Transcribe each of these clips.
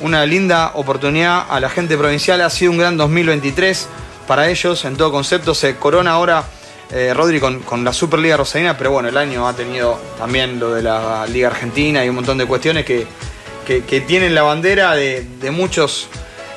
una linda oportunidad a la gente provincial. Ha sido un gran 2023 para ellos en todo concepto. Se corona ahora eh, Rodri con, con la Superliga Rosarina, pero bueno, el año ha tenido también lo de la Liga Argentina y un montón de cuestiones que, que- tienen la bandera de, de muchos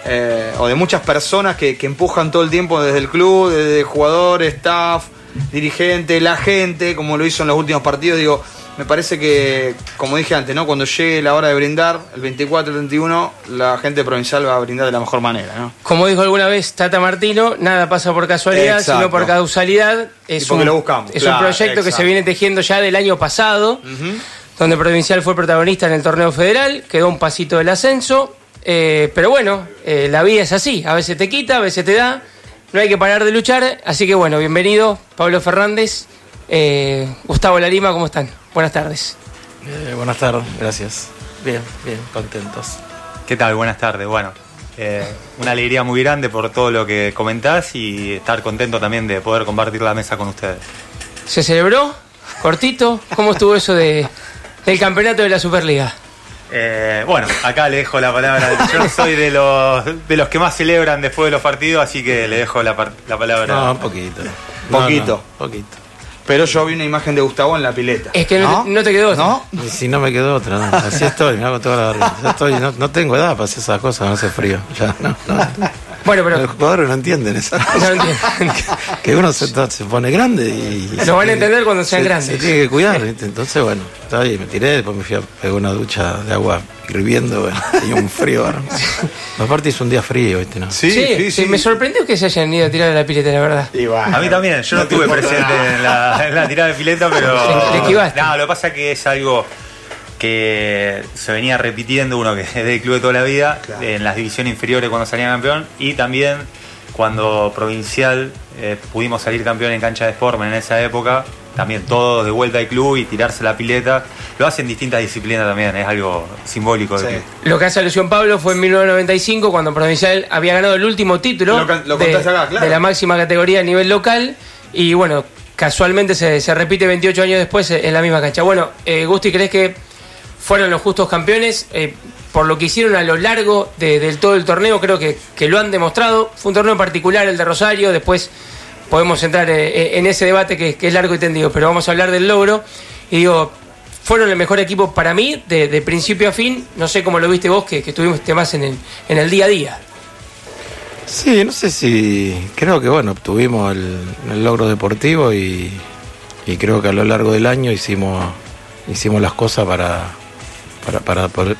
eh, o de muchas personas que, que empujan todo el tiempo desde el club, desde jugador, staff, dirigente, la gente, como lo hizo en los últimos partidos. Digo, me parece que, como dije antes, ¿no? cuando llegue la hora de brindar, el 24, el 31, la gente provincial va a brindar de la mejor manera. ¿no? Como dijo alguna vez Tata Martino, nada pasa por casualidad, Exacto. sino por causalidad. Es Y porque un, lo buscamos. Es Claro, un proyecto que se viene tejiendo ya del año pasado, donde Provincial fue protagonista en el torneo federal, quedó un pasito del ascenso. eh, pero bueno, eh, la vida es así, a veces te quita, a veces te da, no hay que parar de luchar. Así que bueno, bienvenido Pablo Fernández, eh, Gustavo Larima, ¿cómo están? Buenas tardes. Eh, buenas tardes, gracias. Bien, bien, contentos. ¿Qué tal? Buenas tardes. Bueno, eh, una alegría muy grande por todo lo que comentás y estar contento también de poder compartir la mesa con ustedes. ¿Se celebró? ¿Cortito? ¿Cómo estuvo eso de, del campeonato de la Superliga? Eh, bueno, acá le dejo la palabra. Yo soy de los, de los que más celebran después de los partidos, así que le dejo la, la palabra. No, un poquito. No, Poquito. no, poquito. Pero yo vi una imagen de Gustavo en la pileta. Es que no, te, no te quedó. ¿No? Y si no me quedó otra, no. Así estoy, me hago toda la barriga. Estoy, no, no tengo edad para hacer esas cosas, no hace frío. Ya, no, no. Bueno, pero Los jugadores no entienden esas No cosas. entiendo. Que uno se, se pone grande y. Lo van a entender cuando sean se- grandes. Se tiene que cuidar, ¿viste? Entonces, bueno, está ahí, me tiré, después me fui a pegar una ducha de agua hirviendo, bueno, y un frío. bárbaro. Aparte hizo un día frío, ¿viste? ¿no? Sí, sí, sí, sí, sí. me sorprendió que se hayan ido a tirar a la pileta, la verdad. Y bueno. A mí también, yo no, No estuve presente en la, en la tirada de pileta, pero. Te esquivaste. No, lo que pasa es que es algo que se venía repitiendo uno que es del club de toda la vida, Claro. en las divisiones inferiores cuando salía campeón, y también cuando provincial eh, pudimos salir campeón en cancha de Sportman en esa época, también todos de vuelta al club y tirarse la pileta. Lo hacen distintas disciplinas también, es algo simbólico Sí. Lo que hace alusión Pablo fue en 1995 cuando Provincial había ganado el último título Lo can- lo de, contaste acá, claro. de la máxima categoría a nivel local y bueno, casualmente se, se repite 28 años después en la misma cancha. Bueno, eh, Gusti, ¿crees que fueron los justos campeones? Eh, por lo que hicieron a lo largo de, del todo el torneo, creo que, que lo han demostrado. Fue un torneo particular el de Rosario, después podemos entrar eh, en ese debate que, es largo y tendido, pero vamos a hablar del logro. Y digo, fueron el mejor equipo para mí, de, principio a fin. No sé cómo lo viste vos, que, que estuviste más en el, en el día a día. Sí, no sé si. Creo que, bueno, obtuvimos el, logro deportivo y, y creo que a lo largo del año hicimos, hicimos las cosas para,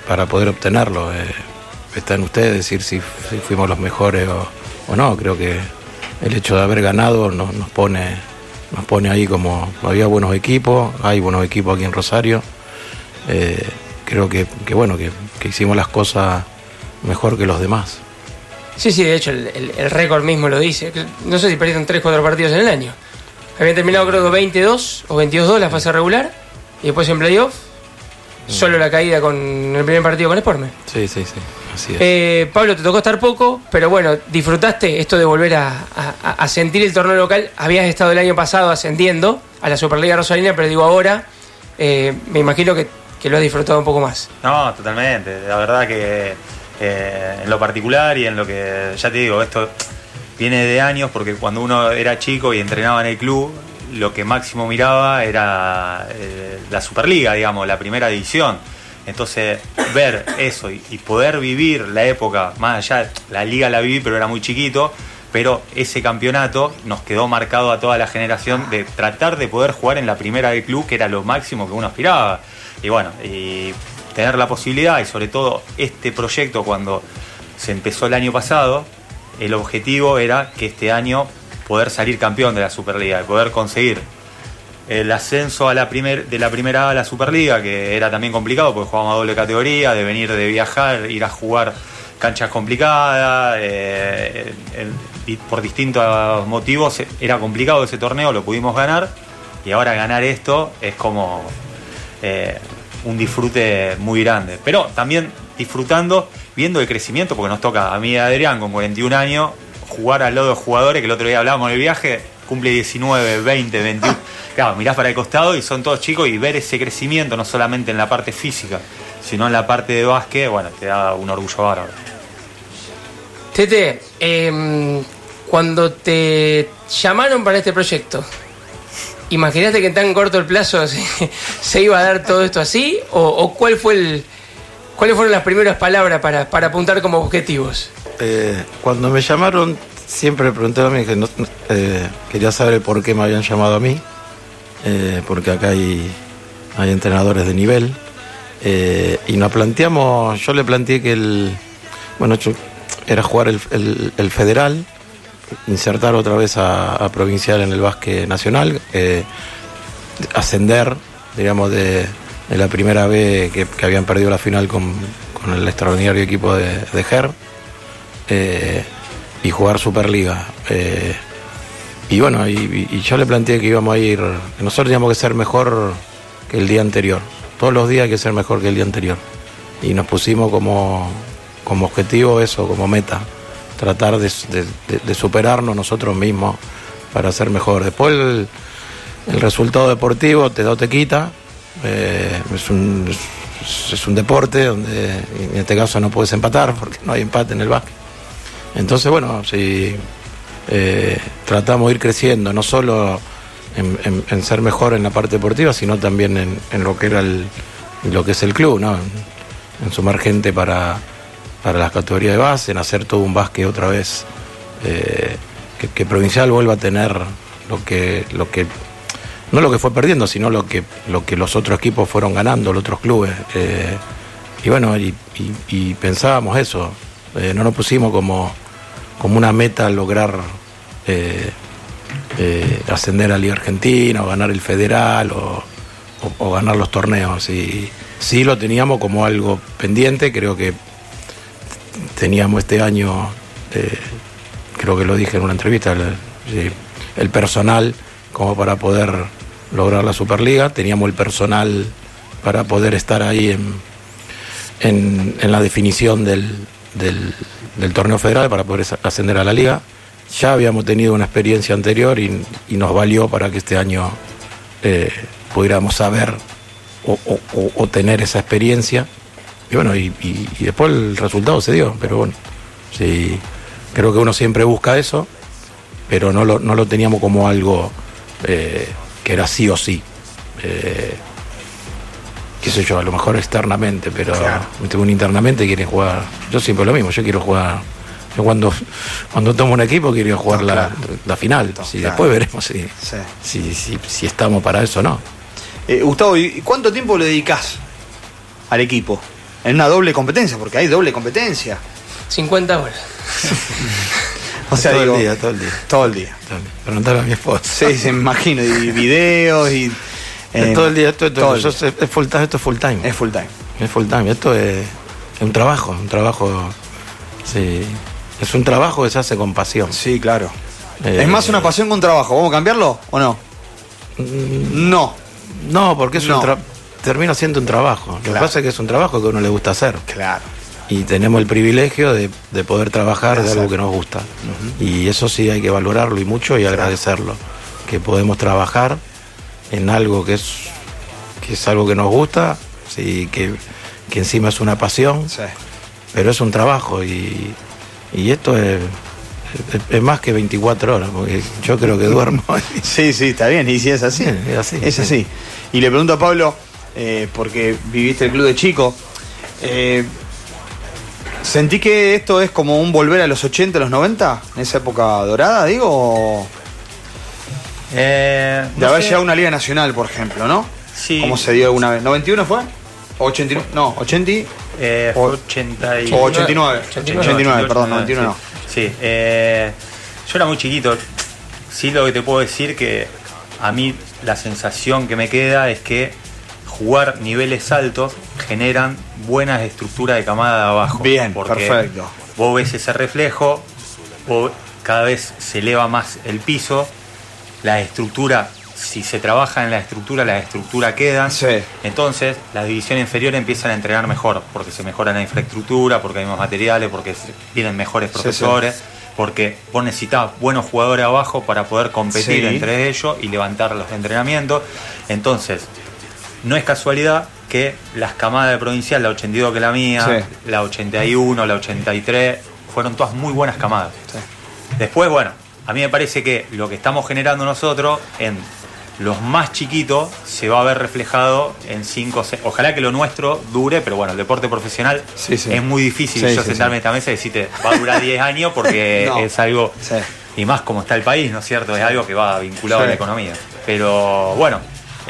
para poder obtenerlo. Eh, está en ustedes decir si, si fuimos los mejores o, o no. Creo que el hecho de haber ganado nos, nos pone nos pone ahí como había buenos equipos, hay buenos equipos aquí en Rosario. Eh, creo que, que bueno, que, que hicimos las cosas mejor que los demás. Sí, sí, de hecho, el, el- el récord mismo lo dice. No sé si perdieron 3 4 partidos en el año. Habían terminado, creo que 22 o 22-2 la fase regular. Y después en playoff, solo la caída con el primer partido con Sportman. Sí, sí, sí, así es. Eh, Pablo, te tocó estar poco, pero bueno, disfrutaste esto de volver a, a- a sentir el torneo local. Habías estado el año pasado ascendiendo a la Superliga Rosalina, pero digo ahora, eh, me imagino que, que lo has disfrutado un poco más. No, totalmente. La verdad que eh, en lo particular y en lo que, ya te digo, esto viene de años porque cuando uno era chico y entrenaba en el club, lo que máximo miraba era eh, la Superliga, digamos, la primera división. Entonces, ver eso y, poder vivir la época, más allá, la liga la viví, pero era muy chiquito, pero ese campeonato nos quedó marcado a toda la generación de tratar de poder jugar en la primera del club, que era lo máximo que uno aspiraba. Y bueno, y tener la posibilidad, y sobre todo este proyecto cuando se empezó el año pasado, el objetivo era que este año poder salir campeón de la Superliga, de poder conseguir el ascenso a la primer, de la primera A a la Superliga, que era también complicado porque jugábamos a doble categoría, de venir de viajar, ir a jugar canchas complicadas, eh, por distintos motivos era complicado ese torneo, lo pudimos ganar y ahora ganar esto es como eh, un disfrute muy grande. Pero también disfrutando, viendo el crecimiento, porque nos toca a mí y a Adrián con 41 años jugar al lado de jugadores que el otro día hablábamos en viaje, cumple 19, 20, 21. Claro, mirás para el costado y son todos chicos y ver ese crecimiento, no solamente en la parte física, sino en la parte de básquet, bueno, te da un orgullo bárbaro. Tete, em, cuando te llamaron para este proyecto, ¿imaginaste que en tan corto el plazo se, se iba a dar todo esto así? ¿O, o cuál fue el, cuáles fueron las primeras palabras para, para apuntar como objetivos? Eh, cuando me llamaron, siempre pregunté a mí que no- eh, quería saber el por qué me habían llamado a mí, eh, porque acá hay, hay entrenadores de nivel. eh, y nos planteamos, yo le planteé que el, bueno, era jugar el, el- federal, insertar otra vez a, provincial en el básquet nacional, eh, ascender, digamos, de, de la primera vez que, habían perdido la final con, con el extraordinario equipo de, GER y jugar Superliga. Y bueno, y, yo le planteé que íbamos a ir, que nosotros teníamos que ser mejor que el día anterior. Todos los días hay que ser mejor que el día anterior. Y nos pusimos como, como objetivo eso, como meta, tratar de, de- superarnos nosotros mismos para ser mejor. Después el, el resultado deportivo te da o te quita. Eh, es, un, es- es un deporte donde en este caso no puedes empatar porque no hay empate en el básquet. Entonces, bueno, si eh, tratamos de ir creciendo, no solo en, ser mejor en la parte deportiva, sino también en, lo que era lo que es el club, ¿no? En, sumar gente para, para las categorías de base, en hacer todo un básquet otra vez, eh, que, Provincial vuelva a tener lo que, lo que no lo que fue perdiendo, sino lo que, lo que los otros equipos fueron ganando, los otros clubes. eh, y bueno, y, pensábamos eso, no nos pusimos como, como una meta lograr eh, eh, ascender a Liga Argentina o ganar el Federal o, ganar los torneos. Y sí lo teníamos como algo pendiente, creo que teníamos este año, eh, creo que lo dije en una entrevista, el personal como para poder lograr la Superliga, teníamos el personal para poder estar ahí en, en, en la definición del, del- del torneo federal, para poder ascender a la liga. Ya habíamos tenido una experiencia anterior y, nos valió para que este año eh, pudiéramos saber o, o- tener esa experiencia. Y bueno, y después el resultado se dio, pero bueno, sí, creo que uno siempre busca eso, pero no lo, no lo teníamos como algo eh, que era sí o sí. Eh, qué sé yo, a lo mejor externamente, pero Claro. uno internamente quiere jugar. Yo siempre lo mismo, yo quiero jugar. Yo cuando, cuando tomo un equipo quiero jugar No, la, claro. la final. No, Si claro. Después veremos si, Sí. si, si, si estamos para eso o no. Eh, Gustavo, ¿y cuánto tiempo le dedicas al equipo? En una doble competencia, porque hay doble competencia. 50 horas. O sea, todo digo, el día, todo el día. todo el día. todo el día. Preguntale a mi esposa. Sí, se imagino, y videos y. eh, todo el día, esto, esto- todo el yo día. sé- es full time, esto es full time. Es full time. Es full time, esto es, es un trabajo, un trabajo, sí, es un trabajo que se hace con pasión. Sí, claro. Eh, es más una pasión que un trabajo. ¿Vamos a cambiarlo o no? Mm. No. No, porque es No. un termina siendo un trabajo. Lo que pasa es que es un trabajo que a uno le gusta hacer. Claro. Y tenemos el privilegio de, de poder trabajar de algo que nos gusta. Y eso sí hay que valorarlo y mucho y agradecerlo. Que podemos trabajar en algo que es, que es algo que nos gusta, sí, que, que encima es una pasión. Sí. pero es un trabajo y, y esto es, es- es más que 24 horas, porque yo creo que duermo. Sí, sí, está bien. Y si es así. Sí, es así, Es sí. así. Y le pregunto a Pablo, eh, porque viviste el club de chico. eh, ¿Sentí que esto es como un volver a los 80, a los 90? En esa época dorada, digo. o Eh, De no haber sé. llegado a una liga nacional, por ejemplo, ¿no? Sí. ¿Cómo se dio alguna vez? ¿91 fue? ¿O 89? No, 80 y- Eh, O- fue 80 y... o 89. 89, 89, perdón, 91 no. Sí, sí. eh, yo era muy chiquito. Sí, lo que te puedo decir que a mí la sensación que me queda es que jugar niveles altos generan buenas estructuras de camada de abajo. Bien, perfecto. Vos ves ese reflejo, vos cada vez se eleva más el piso, la estructura, si se trabaja en la estructura, la estructura queda. Sí. Entonces, las divisiones inferiores empiezan a entrenar mejor, porque se mejora la infraestructura, porque hay más materiales, porque vienen mejores Sí, profesores, porque vos necesitas buenos jugadores abajo para poder competir Sí. entre ellos y levantar los entrenamientos. Entonces, no es casualidad que las camadas de provincial, la 82 que la mía, Sí. la 81, la 83, fueron todas muy buenas camadas. Después, bueno, a mí me parece que lo que estamos generando nosotros en los más chiquitos se va a ver reflejado en 5 Ojalá que lo nuestro dure, pero bueno, el deporte profesional Sí, sí. es muy difícil Sí, yo sentarme en esta mesa y decirte va a durar 10 años porque No. es algo. Sí. Y más como está el país, ¿no es cierto? Es algo que va vinculado a la economía. Pero bueno,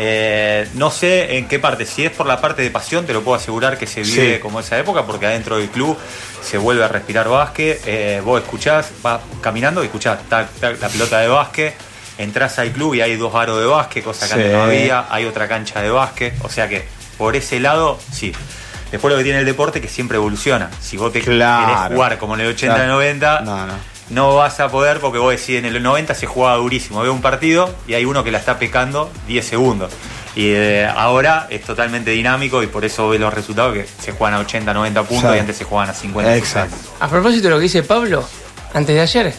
eh, no sé en qué parte. Si es por la parte de pasión, te lo puedo asegurar que se vive Sí. como esa época, porque adentro del club se vuelve a respirar básquet. eh, vos escuchás, vas caminando y escuchás tac, tac, la pelota de básquet. Entrás al club y hay dos aros de básquet, cosa que Sí. antes no había. Hay otra cancha de básquet. O sea que por ese lado, sí. Después lo que tiene el deporte que siempre evoluciona. Si vos te Claro. querés jugar como en el 80 Claro. 90, No, no. No vas a poder porque vos decís en el 90 se jugaba durísimo. Veo un partido y hay uno que la está pecando 10 segundos. Y eh, ahora es totalmente dinámico y por eso ves los resultados que se juegan a 80, 90 puntos y antes se jugaban a 50. Exacto. A propósito de lo que dice Pablo, antes de ayer,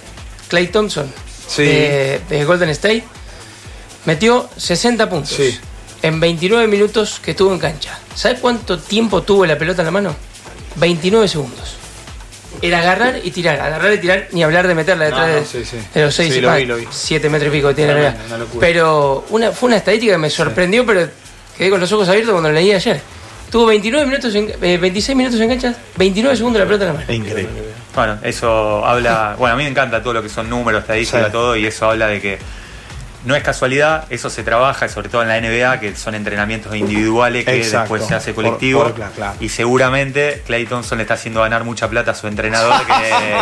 Clay Thompson Sí. de, de Golden State metió 60 puntos Sí. en 29 minutos que estuvo en cancha. ¿Sabes cuánto tiempo tuvo la pelota en la mano? 29 segundos. Era agarrar y tirar, agarrar y tirar, ni hablar de meterla detrás No, no, de, sí, sí. de los 6 Sí, lo vi, lo vi. 7 metros y pico que tiene la. Pero una, fue una estadística que me sorprendió, pero quedé con los ojos abiertos cuando lo leí ayer. Tuvo 29 minutos en- eh, 26 minutos en cancha, 29 segundos la pelota en la mano. Increíble. Bueno, eso habla. Bueno, a mí me encanta todo lo que son números, estadística, Sí. todo, y eso habla de que no es casualidad, eso se trabaja, sobre todo en la NBA, que son entrenamientos individuales que Exacto. después se hace colectivo. por- claro, claro. Y seguramente Clay Thompson le está haciendo ganar mucha plata a su entrenador, que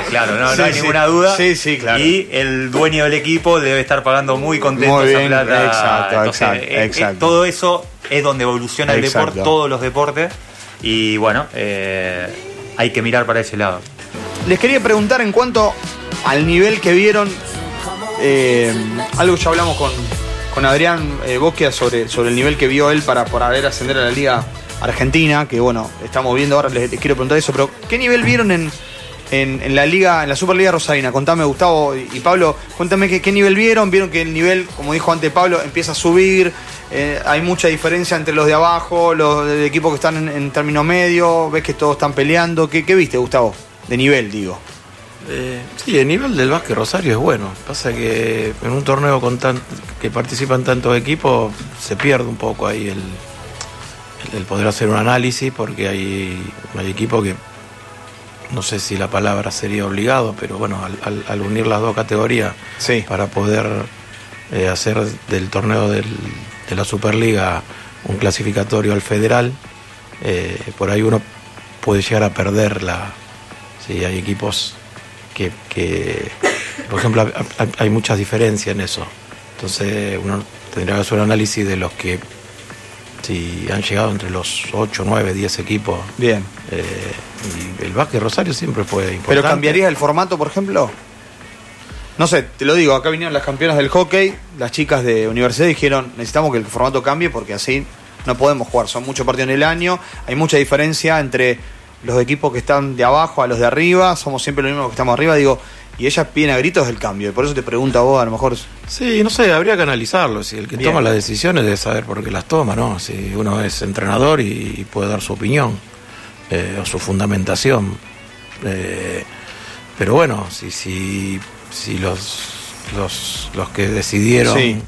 claro, no, hay sí. ninguna duda. Sí, sí, claro. Y el dueño del equipo debe estar pagando muy contento Muy esa bien, plata. exacto, Entonces, exacto, eh, eh, exacto. todo eso es donde evoluciona el deporte, todos los deportes. Y bueno, eh, hay que mirar para ese lado. Les quería preguntar en cuanto al nivel que vieron, eh, algo ya hablamos con, con Adrián eh, Bosquia sobre, sobre el nivel que vio él para poder ascender a la Liga Argentina, que bueno, estamos viendo ahora, les, quiero preguntar eso, pero ¿qué nivel vieron en, en, la Liga, en la Superliga Rosarina? Contame Gustavo y, y Pablo, cuéntame qué, qué nivel vieron, vieron que el nivel, como dijo antes Pablo, empieza a subir, eh, hay mucha diferencia entre los de abajo, los del equipo que están en, en término medio, ves que todos están peleando, ¿qué, qué viste Gustavo? De nivel, digo. Eh, sí, el nivel del básquet Rosario es bueno. Pasa que en un torneo con tan, que participan tantos equipos se pierde un poco ahí el, el- el poder hacer un análisis porque hay, hay equipos que no sé si la palabra sería obligado, pero bueno, al, al- al unir las dos categorías Sí. para poder eh, hacer del torneo del- de la Superliga un clasificatorio al federal, eh, por ahí uno puede llegar a perder la... Sí, hay equipos que, que, por ejemplo, ha- ha- hay muchas diferencias en eso. Entonces uno tendría que hacer un análisis de los que si han llegado entre los 8, 9, 10 equipos. Bien. eh, y el básquet Rosario siempre fue importante. ¿Pero cambiarías el formato, por ejemplo? No sé, te lo digo, acá vinieron las campeonas del hockey, las chicas de universidad dijeron, necesitamos que el formato cambie porque así no podemos jugar, son muchos partidos en el año, hay mucha diferencia entre los equipos que están de abajo a los de arriba, somos siempre los mismos que estamos arriba, digo, y ellas piden a gritos el cambio, y por eso te pregunto a vos, a lo mejor... Sí, no sé, habría que analizarlo. Si el que Bien. toma las decisiones debe saber por qué las toma, ¿no? Si uno es entrenador y, puede dar su opinión eh, o su fundamentación. Eh, pero bueno, si, si, si los, los, los que decidieron Sí.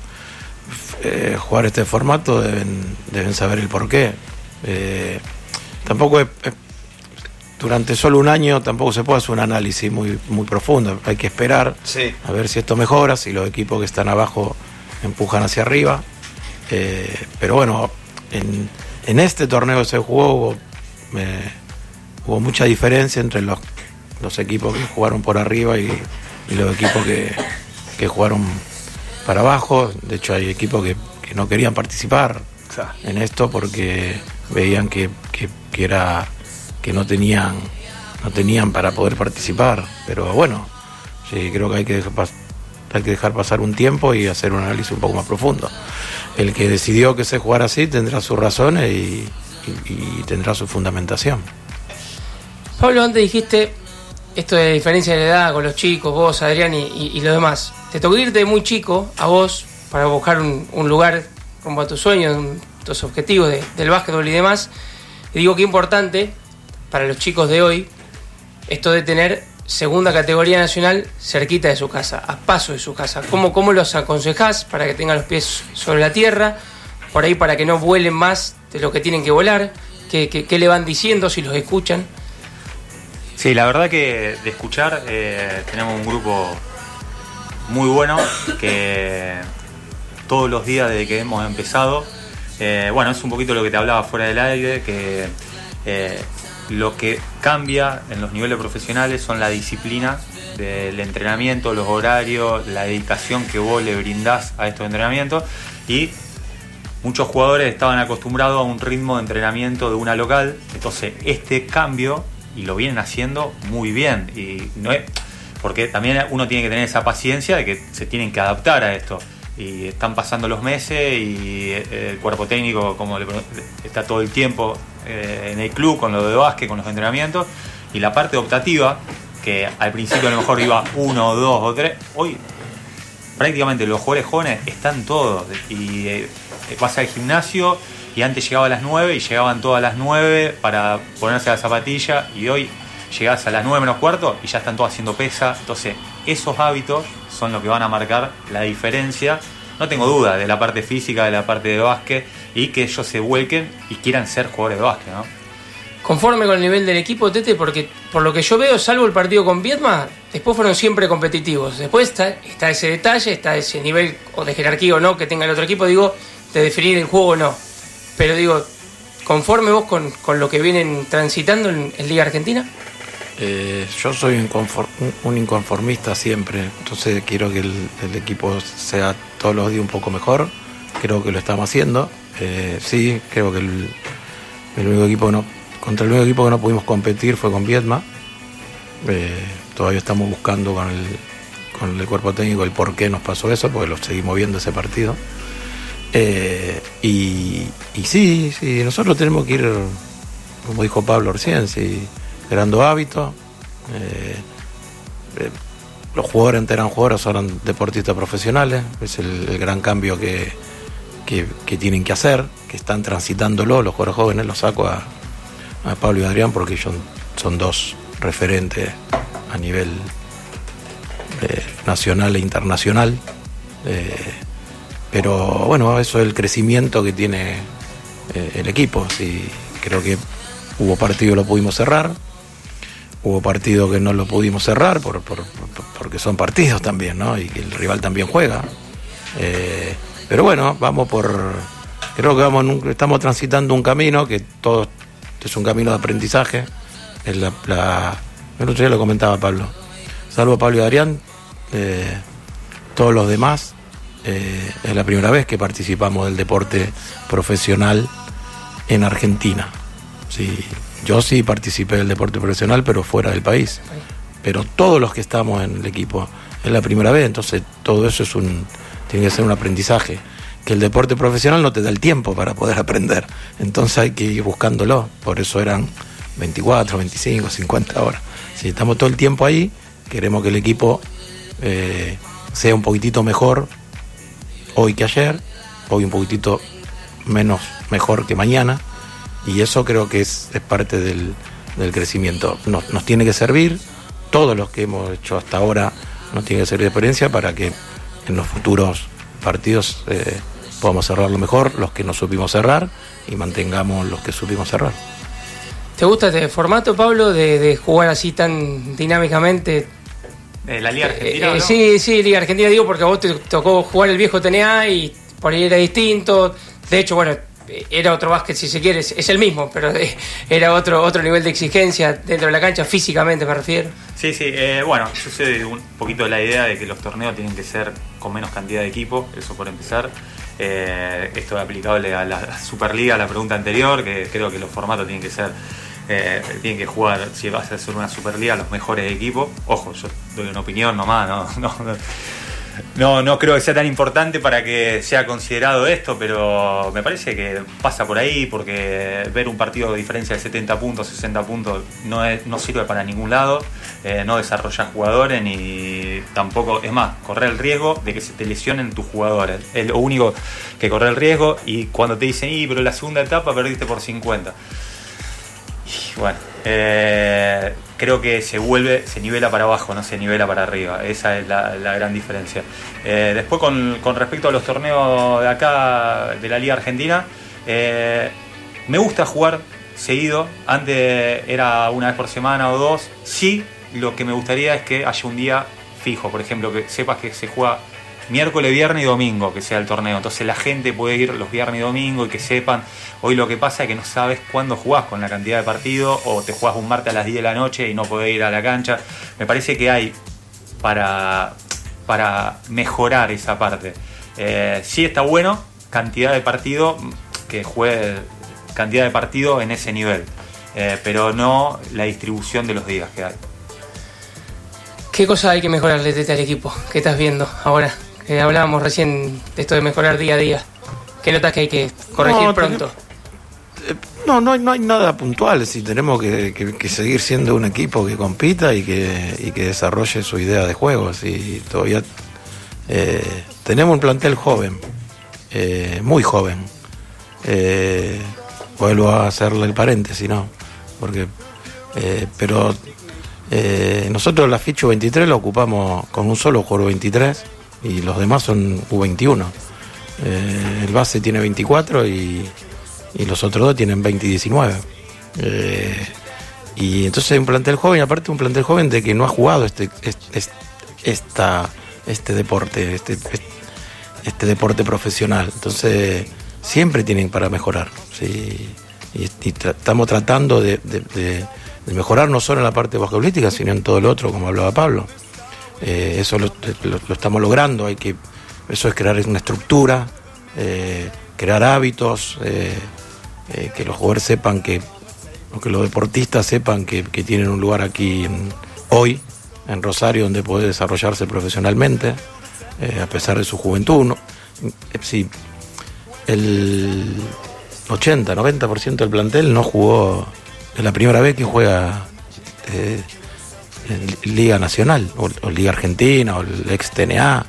eh, jugar este formato deben, deben saber el porqué. Eh, tampoco es, es- durante solo un año tampoco se puede hacer un análisis muy, muy profundo. Hay que esperar Sí. a ver si esto mejora, si los equipos que están abajo empujan hacia arriba. Eh, pero bueno, en, en este torneo que se jugó hubo, eh, hubo mucha diferencia entre los, los equipos que jugaron por arriba y, y los equipos que, que jugaron para abajo. De hecho, hay equipos que, que no querían participar en esto porque veían que- que era que no tenían no tenían para poder participar pero bueno creo que hay que dejar, pasar un tiempo y hacer un análisis un poco más profundo el que decidió que se jugara así tendrá sus razones y, tendrá su fundamentación Pablo, antes dijiste esto de diferencia de edad con los chicos, vos, Adrián y, y, y lo demás. Te tocó irte muy chico a vos para buscar un, lugar rumbo a tus sueños, estos objetivos del básquetbol y demás. Y digo que importante para los chicos de hoy esto de tener segunda categoría nacional cerquita de su casa, a paso de su casa. ¿Cómo, cómo los aconsejás para que tengan los pies sobre la tierra? Por ahí para que no vuelen más de lo que tienen que volar. ¿Qué, qué, le van diciendo si los escuchan? Sí, la verdad que de escuchar eh, tenemos un grupo muy bueno que todos los días desde que hemos empezado, eh, bueno, es un poquito lo que te hablaba fuera del aire, que eh, lo que cambia en los niveles profesionales son la disciplina del entrenamiento, los horarios, la dedicación que vos le brindás a estos entrenamientos. Y muchos jugadores estaban acostumbrados a un ritmo de entrenamiento de una local, entonces este cambio y lo vienen haciendo muy bien. Y no es porque también uno tiene que tener esa paciencia de que se tienen que adaptar a esto y están pasando los meses y eh, el cuerpo técnico como está todo el tiempo eh, en el club con lo de básquet, con los entrenamientos y la parte optativa que al principio a lo mejor iba uno, dos o tres, hoy prácticamente los jugadores jóvenes están todos y eh, vas al gimnasio y antes llegaba a las 9 y llegaban todas las 9 para ponerse la zapatilla y hoy llegás a las 9 menos cuarto y ya están todos haciendo pesa. Entonces, esos hábitos son lo que van a marcar la diferencia, no tengo duda, de la parte física, de la parte de básquet y que ellos se vuelquen y quieran ser jugadores de básquet, ¿no? Conforme con el nivel del equipo, Tete, porque por lo que yo veo, salvo el partido con Vietma, después fueron siempre competitivos. Después está, está ese detalle, está ese nivel o de jerarquía o no que tenga el otro equipo, digo, de definir el juego o no. Pero digo, conforme vos con, lo que vienen transitando en Liga Argentina. Eh, yo soy un, inconformista siempre, entonces quiero que el, equipo sea todos los días un poco mejor, creo que lo estamos haciendo, eh, sí, creo que el, único equipo no, contra el único equipo que no pudimos competir fue con Vietma, eh, todavía estamos buscando con el, con el cuerpo técnico el por qué nos pasó eso, porque lo seguimos viendo ese partido. y, y sí, sí, nosotros tenemos que ir, como dijo Pablo recién, sí, creando hábitos. Eh, eh, los jugadores antes eran jugadores, ahora eran deportistas profesionales. Es el, gran cambio que, que, tienen que hacer, que están transitándolo. Los jugadores jóvenes los saco a, Pablo y Adrián porque son, son dos referentes a nivel eh, nacional e internacional. pero bueno, eso es el crecimiento que tiene el equipo. Sí, creo que hubo partido lo pudimos cerrar, Hubo partidos que no lo pudimos cerrar por, porque son partidos también, ¿no? Y que el rival también juega. Eh, pero bueno, vamos por. Creo que vamos estamos transitando un camino que todo es un camino de aprendizaje. Es la, el otro día lo comentaba Pablo. Salvo Pablo y Adrián, eh, todos los demás, eh, es la primera vez que participamos del deporte profesional en Argentina. Sí, yo sí participé del deporte profesional, pero fuera del país. Pero todos los que estamos en el equipo es la primera vez, entonces todo eso es un tiene que ser un aprendizaje. Que el deporte profesional no te da el tiempo para poder aprender, entonces hay que ir buscándolo. Por eso eran 24, 25, 50 horas. Si estamos todo el tiempo ahí, queremos que el equipo eh, sea un poquitito mejor hoy que ayer, hoy un poquitito menos mejor que mañana y eso creo que es, parte del, crecimiento. Nos, tiene que servir, todos los que hemos hecho hasta ahora nos tiene que servir de experiencia para que en los futuros partidos eh, podamos cerrar lo mejor, los que no supimos cerrar, y mantengamos los que supimos cerrar. ¿Te gusta este formato, Pablo, de, jugar así tan dinámicamente? la Liga Argentina. Eh, sí, sí, Liga Argentina, digo, porque a vos te tocó jugar el viejo TNA y por ahí era distinto. De hecho, bueno, era otro básquet si se quiere, es el mismo, pero era otro, otro nivel de exigencia dentro de la cancha, físicamente me refiero. Sí, sí, eh, bueno, yo un poquito de la idea de que los torneos tienen que ser con menos cantidad de equipo, eso por empezar. Eh, esto es aplicable a la Superliga, a la pregunta anterior, que creo que los formatos tienen que ser, eh, tienen que jugar, si vas a hacer una Superliga, los mejores equipos. Ojo, yo doy una opinión nomás, no, no no, no creo que sea tan importante para que sea considerado esto, pero me parece que pasa por ahí porque ver un partido de diferencia de 70 puntos, 60 puntos no, no sirve para ningún lado. eh, no desarrollar jugadores ni tampoco, es más, correr el riesgo de que se te lesionen tus jugadores. Es lo único que correr el riesgo y cuando te dicen, y pero la segunda etapa perdiste por 50. Bueno, eh, creo que se vuelve, se nivela para abajo, no se nivela para arriba. Esa es la, gran diferencia. Eh, después con, con, respecto a los torneos de acá, de la Liga Argentina, eh, me gusta jugar seguido. Antes era una vez por semana o dos. Sí, lo que me gustaría es que haya un día fijo, por ejemplo, que sepas que se juega miércoles, viernes y domingo, que sea el torneo. Entonces la gente puede ir los viernes y domingo y que sepan. Hoy lo que pasa es que no sabes cuándo jugás con la cantidad de partidos o te jugás un martes a las 10 de la noche y no podés ir a la cancha. Me parece que hay para, para mejorar esa parte. Eh, sí está bueno, cantidad de partidos, que juegue cantidad de partidos en ese nivel, eh, pero no la distribución de los días que hay. ¿Qué cosa hay que mejorarle al equipo? ¿Qué estás viendo ahora? Que hablábamos recién de esto de mejorar día a día. ¿Qué notas que hay que corregir no, pronto? No, no, no hay nada puntual. Si tenemos que, que, que, seguir siendo un equipo que compita y que, y que desarrolle su idea de juego. Y todavía eh, tenemos un plantel joven, eh, muy joven. Eh, vuelvo a hacerle el paréntesis, ¿no? Porque, eh, pero eh, nosotros la ficha 23 la ocupamos con un solo jugador 23 y los demás son U21. Eh, el base tiene 24 y, y, los otros dos tienen 20 y 19. y entonces hay un plantel joven, aparte un plantel joven de que no ha jugado este, este, este deporte, este, este deporte profesional. Entonces siempre tienen para mejorar. ¿sí? Y, estamos tratando de, de, mejorar no solo en la parte basquetbolística, sino en todo el otro, como hablaba Pablo. Eh, eso lo, estamos logrando, hay que, eso es crear una estructura, eh, crear hábitos, eh, que los jugadores sepan que, o que los deportistas sepan que, que tienen un lugar aquí hoy, en Rosario, donde puede desarrollarse profesionalmente, a pesar de su juventud. ¿no? Sí, el 80, 90% del plantel no jugó, es la primera vez que juega Liga Nacional, o, o, Liga Argentina, o el ex TNA,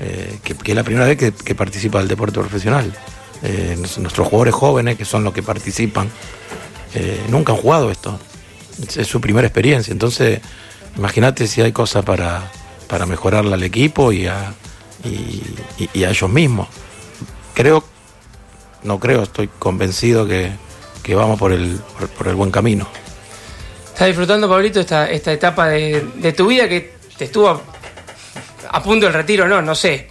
eh, que, es la primera vez que, participa del deporte profesional. Eh, nuestros jugadores jóvenes, que son los que participan, eh, nunca han jugado esto. Es, su primera experiencia. Entonces, imagínate si hay cosas para, para mejorarle al equipo y a, y, a ellos mismos. Creo no creo, estoy convencido que, que vamos por el, por, el buen camino. ¿Estás disfrutando, Pablito, esta, esta etapa de, de, tu vida que te estuvo a, a, punto del retiro? No, no sé.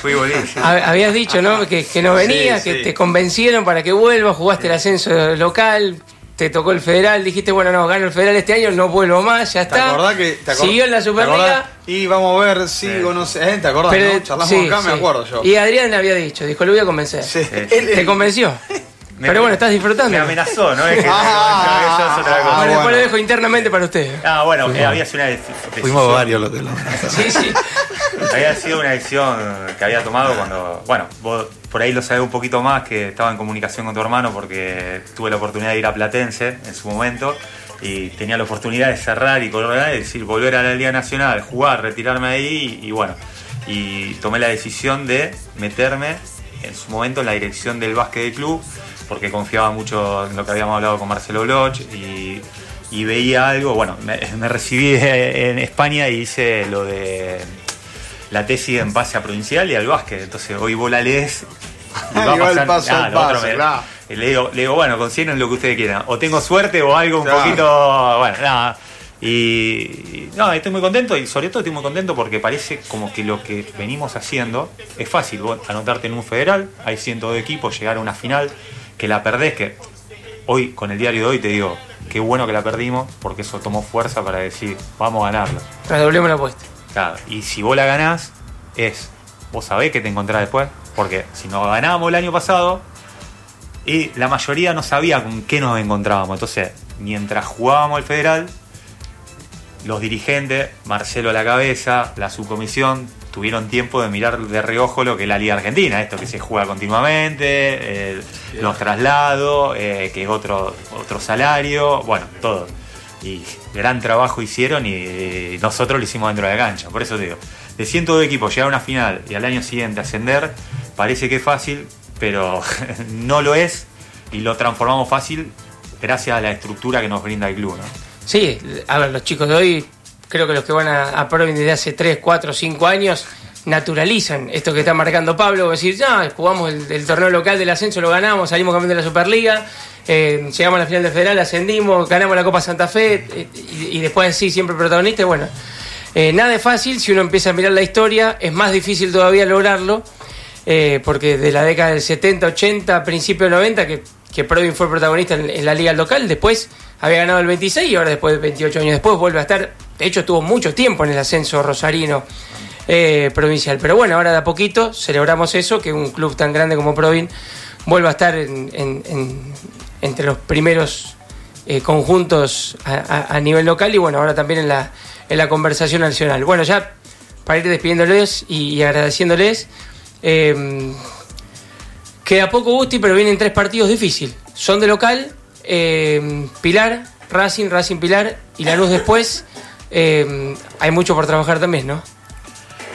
Fui. Habías dicho, ¿no? Que, que no venías, sí, que te convencieron para que vuelvas, jugaste el ascenso local, te tocó el federal, dijiste, bueno, no, gano el federal este año, no vuelvo más, ya está. ¿Te acordás que te acordás, Siguió en la Superliga. Y vamos a ver, sigo, sí. no sé, ¿eh? ¿te acordás? Pero, no? Charlamos sí, acá, sí. me acuerdo yo. Y Adrián le había dicho, dijo, lo voy a convencer. Sí. ¿Te convenció? Me, Pero bueno, estás disfrutando. Me amenazó, ¿no? Es que ah, no, otra cosa. Bueno, después lo dejo internamente para usted. Ah, bueno, eh, había sido una decisión. Fuimos varios los que lo Sí, sí. había sido una decisión que había tomado cuando, bueno, vos por ahí lo sabés un poquito más, que estaba en comunicación con tu hermano porque tuve la oportunidad de ir a Platense en su momento y tenía la oportunidad de cerrar y colorar, es decir, volver a la Liga Nacional, jugar, retirarme ahí y, y bueno, y tomé la decisión de meterme en su momento en la dirección del básquet del club porque confiaba mucho en lo que habíamos hablado con Marcelo Bloch y, y veía algo, bueno, me, me, recibí en España y hice lo de la tesis en base a provincial y al básquet, entonces hoy vos la lees y va a pasar, paso, paso, me, claro. le, digo, le digo, bueno, consideren lo que ustedes quieran, o tengo suerte o algo un claro. poquito, bueno, nada. Y, y, no, estoy muy contento y sobre todo estoy muy contento porque parece como que lo que venimos haciendo es fácil. Vos anotarte en un federal, hay cientos de equipos, llegar a una final, que la perdés, que hoy con el diario de hoy te digo, qué bueno que la perdimos, porque eso tomó fuerza para decir, vamos a ganarla. Redoblemos la apuesta. Claro, y si vos la ganás, es, vos sabés que te encontrás después, porque si nos ganábamos el año pasado, y la mayoría no sabía con qué nos encontrábamos. Entonces, mientras jugábamos el federal, los dirigentes, Marcelo a la cabeza, la subcomisión, tuvieron tiempo de mirar de reojo lo que es la Liga Argentina, esto que se juega continuamente, eh, los traslados, eh, que es otro, otro salario, bueno, todo. y gran trabajo hicieron y nosotros lo hicimos dentro de la cancha. Por eso te digo, de 102 equipos llegar a una final y al año siguiente ascender, parece que es fácil, pero no lo es y lo transformamos fácil gracias a la estructura que nos brinda el club. ¿no? Sí, a ver, los chicos de hoy, creo que los que van a, a desde hace 3, 4, 5 años, naturalizan esto que está marcando Pablo, decir, ya, jugamos el, torneo local del ascenso, lo ganamos, salimos campeón de la Superliga, eh, llegamos a la final del Federal, ascendimos, ganamos la Copa Santa Fe y, después sí, siempre protagonista. Bueno, eh, nada es fácil, si uno empieza a mirar la historia, es más difícil todavía lograrlo, eh, porque de la década del 70, 80, principio del 90, que, que Provin fue protagonista en, en la liga local, después había ganado el 26 y ahora después de 28 años después vuelve a estar, de hecho tuvo mucho tiempo en el ascenso rosarino eh, provincial. Pero bueno, ahora de a poquito celebramos eso, que un club tan grande como Provin vuelva a estar en- en- en- entre los primeros eh, conjuntos a, nivel local y bueno, ahora también en la, en la conversación nacional. Bueno, ya para ir despidiéndoles y, agradeciéndoles, eh, queda poco Gusti, pero vienen tres partidos difíciles. Son de local, eh, Pilar, Racing, Racing Pilar y Lanús después. Eh, hay mucho por trabajar también, ¿no?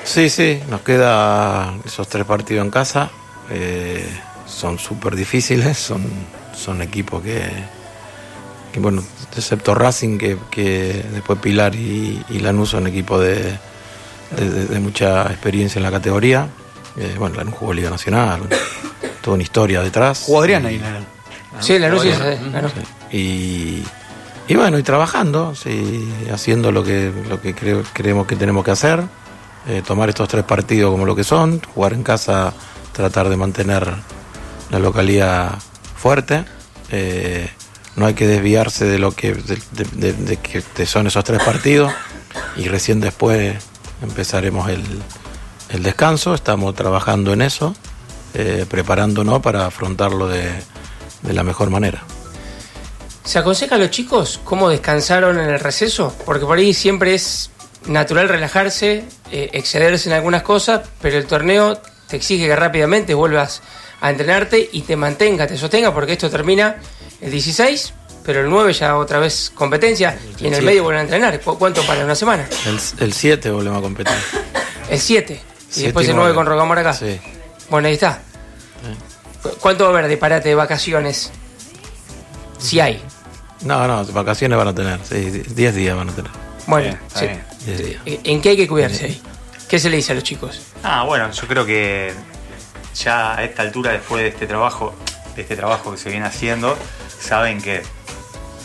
Sí, sí, nos queda esos tres partidos en casa. eh, son súper difíciles, son, son equipos que, que, bueno, excepto Racing, que, que después Pilar y, y Lanús son equipos de, de- de- de mucha experiencia en la categoría. Eh, bueno, Lanús jugó Liga Nacional, toda una historia detrás. Jugó Adrián ahí. Sí, Lanús sí, ganó. Y, y bueno, y trabajando, sí, haciendo lo que, lo que creemos que tenemos que hacer, eh, tomar estos tres partidos como lo que son, jugar en casa, tratar de mantener la localidad fuerte. eh, no hay que desviarse de lo que, de, que son esos tres partidos y recién después empezaremos el, el descanso. Estamos trabajando en eso, eh, preparándonos para afrontarlo de la mejor manera. ¿Se aconseja a los chicos cómo descansaron en el receso? Porque por ahí siempre es natural relajarse, eh, excederse en algunas cosas, pero el torneo te exige que rápidamente vuelvas a entrenarte y te mantenga, te sostenga, porque esto termina el 16, pero el 9 ya otra vez competencia y en el medio vuelven a entrenar. ¿Cu- ¿Cuánto para una semana? El 7 volvemos a competir. El 7 y después el 9 nueve. con Rocamora acá. Sí. Bueno, ahí está. ¿Cu- ¿Cuánto va a haber de parate de vacaciones? Si hay. No, no, vacaciones van a tener. Sí, 10 días van a tener. Bueno, sí. 10 días. ¿en qué hay que cuidarse ahí? ¿Qué se le dice a los chicos? Ah, bueno, yo creo que ya a esta altura, después de este trabajo, de este trabajo que se viene haciendo, saben que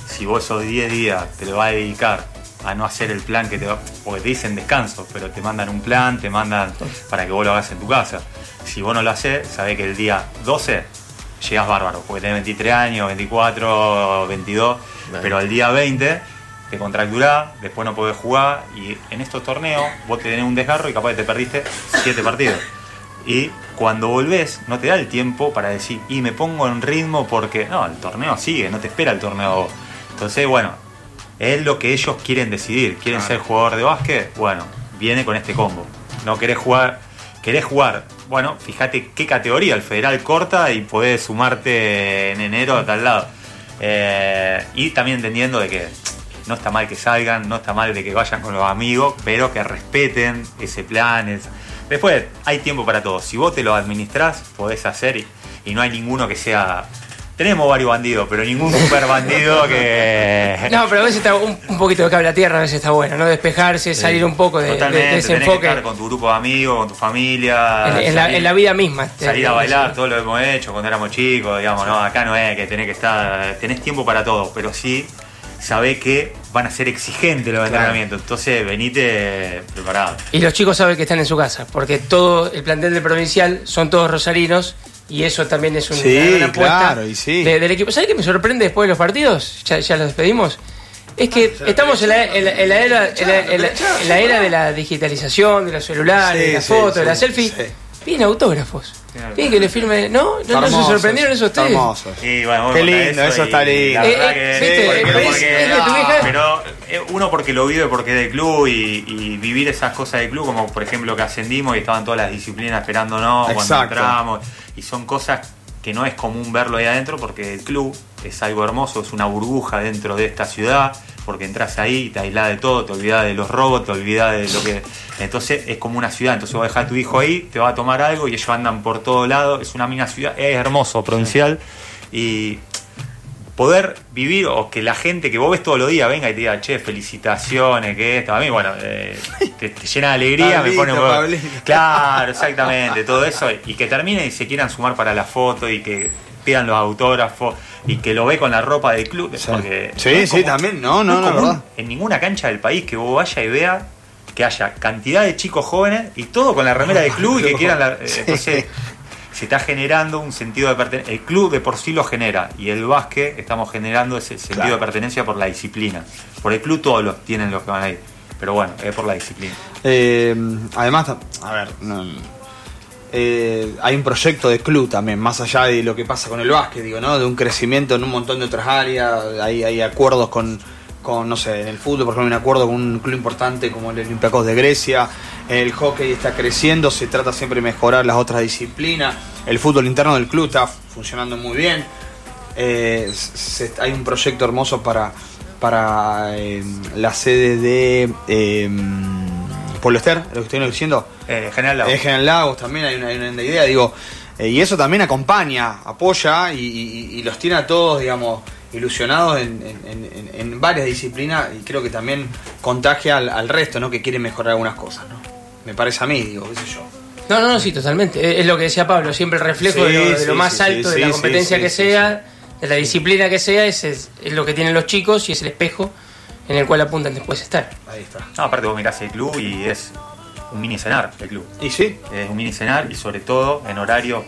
si vos esos 10 días te lo vas a dedicar a no hacer el plan que te va, porque te dicen descanso, pero te mandan un plan, te mandan para que vos lo hagas en tu casa. Si vos no lo haces, sabés que el día 12 llegás bárbaro, porque tenés 23 años, 24, 22, Vale. pero al día 20 te contracturás, después no podés jugar y en estos torneos vos te tenés un desgarro y capaz que te perdiste 7 partidos. Y cuando volvés, no te da el tiempo para decir, y me pongo en ritmo porque, no, el torneo sigue, no te espera el torneo. Entonces, bueno, es lo que ellos quieren decidir. ¿Quieren ser jugador de básquet? Bueno, viene con este combo. No querés jugar, querés jugar. Bueno, fíjate qué categoría, el federal corta y podés sumarte en enero a tal lado. Eh, y también entendiendo de que no está mal que salgan, no está mal de que vayan con los amigos, pero que respeten ese plan. es- Después, hay tiempo para todo. Si vos te lo administrás, podés hacer y, y no hay ninguno que sea... Tenemos varios bandidos, pero ningún super bandido que... No, pero a veces está un, un poquito de cable a tierra, a veces está bueno, ¿no? Despejarse, salir un poco de, Totalmente, de ese que enfoque estar con tu grupo de amigos, con tu familia. en, en la, salir- en la vida misma. Salir a bailar, todo lo que hemos hecho cuando éramos chicos, digamos, no, acá no es que tenés que estar, tenés tiempo para todo, pero sí sabés que van a ser exigentes los entrenamientos, entonces venite preparado. Y los chicos saben que están en su casa, porque todo el plantel del provincial son todos rosarinos y eso también es un- Sí, una gran apuesta claro, y sí. de- del equipo. ¿Sabes qué me sorprende después de los partidos? Ya, ya los despedimos. Es que estamos en la, en la- en la era, en la- en la- en la era de la digitalización, de los celulares, Sí, de las sí, fotos, de las selfies. sí. Piden autógrafos. Claro. Piden que le firme. ¿No? ¿No, no se sorprendieron eso ustedes? hermosos. Y bueno, Qué lindo, eso y está lindo. Eh, eh, sí. Pero eh, uno porque lo vive porque es del club y, y vivir esas cosas del club, como por ejemplo que ascendimos y estaban todas las disciplinas esperándonos cuando Exacto. entramos, y son cosas que no es común verlo ahí adentro porque el club es algo hermoso, es una burbuja dentro de esta ciudad, porque entras ahí y te aislás de todo, te olvidás de los robos, te olvidás de lo que. Entonces es como una ciudad. Entonces vos dejás a tu hijo ahí, te va a tomar algo y ellos andan por todo lado. Es una mina ciudad, es hermoso, provincial. Y poder vivir o que la gente que vos ves todos los días venga y te diga, che, felicitaciones, que esto, a mí, bueno, eh, te, te llena de alegría, me pone Pablito. Claro, exactamente, todo eso, y que termine y se quieran sumar para la foto y que pidan los autógrafos y que lo ve con la ropa del club. Porque Sí, no es sí, también, no, no, no, verdad. En ninguna cancha del país que vos vayas y veas que haya cantidad de chicos jóvenes y todo con la remera del club y que quieran la, eh, Sí. entonces se está generando un sentido de pertenencia. El club de por sí lo genera y el básquet estamos generando ese sentido Claro. de pertenencia por la disciplina. Por el club todos los tienen los que van ahí, pero bueno, es por la disciplina. Eh, además, a ver, no, eh, hay un proyecto de club también, más allá de lo que pasa con el básquet, digo, ¿no? De un crecimiento en un montón de otras áreas, hay, acuerdos con, con, no sé, en el fútbol, por ejemplo, hay un acuerdo con un club importante como el Olympiacos de Grecia, el hockey está creciendo, se trata siempre de mejorar las otras disciplinas, el fútbol interno del club está funcionando muy bien, eh, hay un proyecto hermoso para, para eh, la sede de eh, Polo Ester, lo que estoy diciendo. Eh, General Lago. En General Lagos también hay una, hay una idea, digo, eh, y eso también acompaña, apoya y, y- y los tiene a todos, digamos, ilusionados en, en- en- en varias disciplinas y creo que también contagia al, al resto, ¿no? Que quiere mejorar algunas cosas, ¿no? Me parece a mí, digo, qué sé yo. No, no, no, sí, totalmente. Es- Es lo que decía Pablo, siempre el reflejo Sí, de lo, de sí, lo más sí, alto, sí, de la competencia sí, que sí, sea, de la disciplina que sea, es lo que tienen los chicos y es el espejo en el cual apuntan después estar. Ahí está. No, aparte vos mirás el club y es un mini cenar el club. Y sí, Es un mini cenar y sobre todo en horario.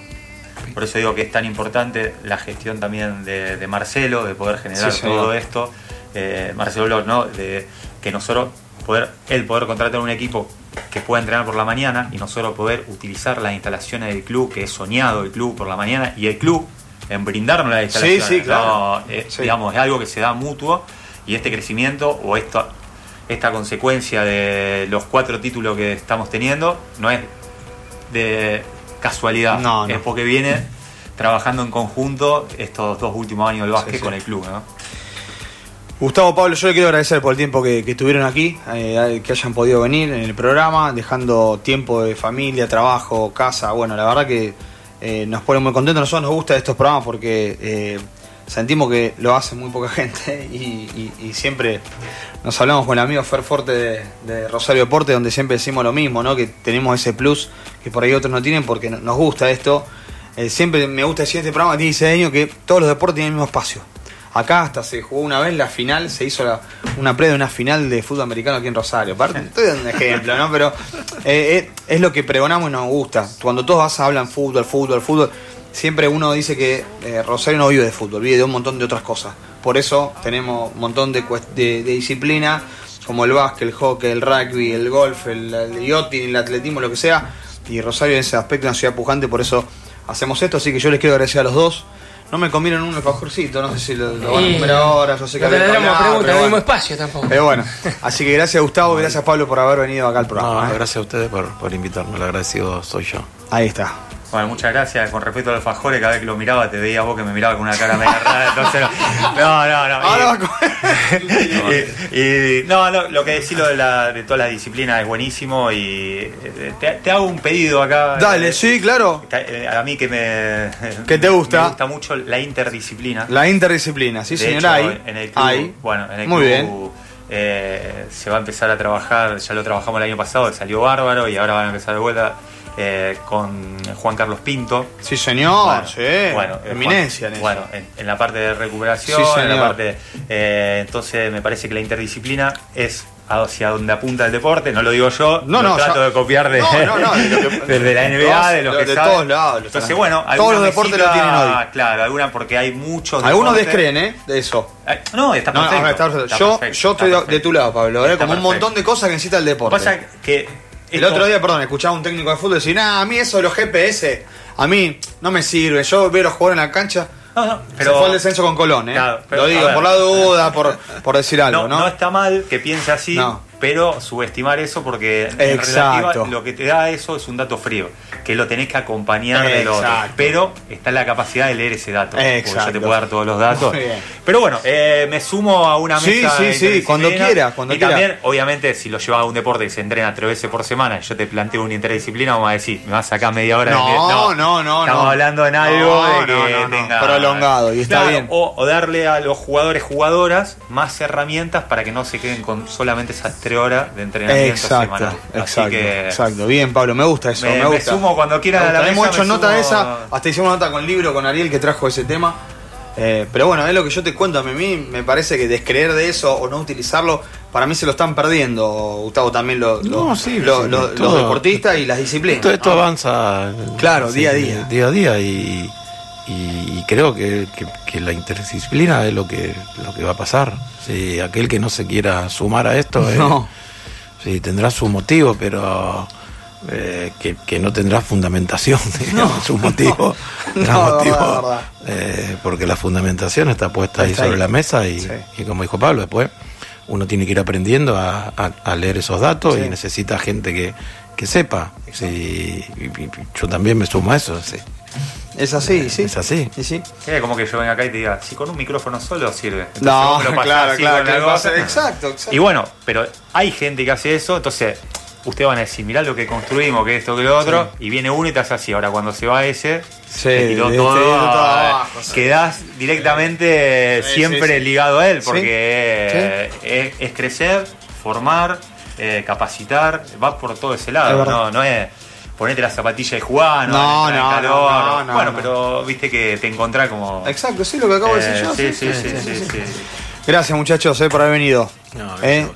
Por eso digo que es tan importante la gestión también de, de Marcelo, de poder generar Sí, todo esto. Eh, Marcelo ¿no? De que nosotros poder, él poder contratar un equipo que pueda entrenar por la mañana y nosotros poder utilizar las instalaciones del club, que es soñado el club por la mañana, y el club en brindarnos las Sí, instalaciones. sí, claro. ¿no? Eh, Sí. Digamos, es algo que se da mutuo y este crecimiento o esta, esta consecuencia de los cuatro títulos que estamos teniendo no es de casualidad, No, no. es porque viene trabajando en conjunto estos dos últimos años del básquet Sí, sí. con el club. ¿no? Gustavo Pablo, yo le quiero agradecer por el tiempo que, que estuvieron aquí, eh, que hayan podido venir en el programa, dejando tiempo de familia, trabajo, casa. Bueno, la verdad que eh, nos pone muy contentos. A nosotros nos gusta estos programas porque eh, sentimos que lo hace muy poca gente y, y- y siempre nos hablamos con el amigo Fer Forte de, de Rosario Deporte, donde siempre decimos lo mismo, ¿no? que tenemos ese plus que por ahí otros no tienen porque no- nos gusta esto. Eh, siempre me gusta decir este programa, tiene ese año que todos los deportes tienen el mismo espacio. Acá hasta se jugó una vez la final, se hizo la- una pre de una final de fútbol americano aquí en Rosario. Aparte, estoy dando un ejemplo, ¿no? Pero eh, eh, es lo que pregonamos y nos gusta. Cuando todos vas, hablan fútbol, fútbol, fútbol, siempre uno dice que eh, Rosario no vive de fútbol, vive de un montón de otras cosas. Por eso tenemos un montón de, de, de disciplinas, como el básquet, el hockey, el rugby, el golf, el, el yachting, el atletismo, lo que sea. Y Rosario en ese aspecto es una ciudad pujante, por eso hacemos esto. Así que yo les quiero agradecer a los dos. No me comieron un alfajorcito, no sé si lo, lo van a comer ahora, yo sé que no te había le que damos hablar, pregunta, pero no mismo bueno. espacio tampoco. Pero bueno, así que gracias Gustavo, gracias Pablo por haber venido acá al programa. No, ¿eh? gracias a ustedes por, por invitarme, el agradecido soy yo. Ahí está. Bueno, muchas gracias. Con respecto al alfajores, cada vez que lo miraba te veía vos que me miraba con una cara media rara. Entonces, no, no, no. Ahora Y- y, y- no, no, lo que decís lo de, la, de todas las disciplinas es buenísimo y eh, te, te hago un pedido acá. Dale, Eh, sí, claro. eh, A mí que me. ¿Qué te gusta? Me gusta mucho la interdisciplina. La interdisciplina, sí señor, hay. En el club, hay. Bueno, en el Muy club, bien. eh, se va a empezar a trabajar, ya lo trabajamos el año pasado, salió bárbaro y ahora van a empezar de vuelta eh, con Juan Carlos Pinto. Sí señor, Bueno, sí. bueno, eh, Eminencia en Juan-. Bueno, en, en la parte de recuperación, Sí, en la parte. eh, entonces me parece que la interdisciplina es hacia donde apunta el deporte, no lo digo yo, No, lo no, trato de copiar de, No, no, no, de lo que- desde la NBA, todos- de los de- que de saben. todos lados Entonces, bueno, todos los deportes lo tienen hoy. Claro, alguna porque hay muchos. Algunos deportes. descreen, ¿eh? De eso. Ay, No, está perfecto. está perfecto. está yo, perfecto, yo está estoy de- de tu lado, Pablo. ¿eh? Como un montón de cosas que necesita el deporte. Pasa que El esto- otro día, perdón, escuchaba a un técnico de fútbol decir, nah, a mí eso de los GPS, a mí no me sirve. Yo veo a los jugadores en la cancha. No, no, Pero se fue al descenso con Colón, ¿eh? Claro, pero, Lo digo por la duda, por, por decir algo, no, ¿no? no está mal que piense así, No. Pero subestimar eso porque en relativa lo que te da eso es un dato frío, que lo tenés que acompañar de lo otro. Pero está la capacidad de leer ese dato. porque Exacto. Yo te puedo dar todos los datos. Pero bueno, eh, me sumo a una Sí, mesa. sí, sí, interdisciplinaria. cuando quiera, cuando y quiera. también, obviamente, si lo llevas a un deporte y se entrena tres veces por semana, yo te planteo una interdisciplina, vamos a decir, me vas a sacar media hora. de No, no, no, Estamos no. hablando en algo No, de que no, no, no. tenga. Prolongado, y está Claro, bien. O, o darle a los jugadores, jugadoras, más herramientas para que no se queden con solamente esas tres horas de entrenamiento Exacto, semanal. Así exacto, que exacto. Bien, Pablo, me gusta eso, Me- me, me gusta. sumo cuando quiera Me a la mesa, Hemos hecho me nota de esa, hasta hicimos nota con el libro, con Ariel, que trajo ese tema. Eh, pero bueno, es lo que yo te cuento. A mí me parece que descreer de eso o no utilizarlo, para mí se lo están perdiendo, Gustavo, también lo- lo- No, sí, lo- sí, lo- todo- los deportistas y las disciplinas. Esto, esto ¿no? avanza. Claro, día a día. Día a día y, y- y creo que, que- que la interdisciplina es lo que, lo que va a pasar. Sí, aquel que no se quiera sumar a esto eh, sí, tendrá su motivo, pero eh, que, que no tendrá fundamentación, digamos, su motivo. No, de motivo, verdad, de verdad. eh, porque la fundamentación está puesta ahí Está sobre la mesa y, Sí. y como dijo Pablo, después uno tiene que ir aprendiendo a, a- a leer esos datos y necesita gente que, que sepa. Y- yo también me sumo a eso. sí. Es así, sí. Es así. Sí, sí. Es como que yo venga acá y te diga, si con un micrófono solo sirve. Entonces No, lo claro, así claro, pasa- cosa. exacto, exacto. Y bueno, pero hay gente que hace eso, entonces ustedes van a decir, mirá lo que construimos, que esto, que lo otro, y viene uno y te hace así. Ahora cuando se va ese, Sí, te tiró te todo, tiró todo abajo, sí. quedás directamente siempre sí, sí. ligado a él, Sí, porque eh, es, es crecer, formar, eh, capacitar, va por todo ese Es lado, verdad. no, no es ponete la zapatilla y jugar, No, no, calor. no, no, bueno, no. pero viste que te encontrás como... Exacto, sí, lo que acabo de Eh, decir yo. sí, sí, sí, sí, sí. Gracias muchachos eh, por haber venido. No, Eh.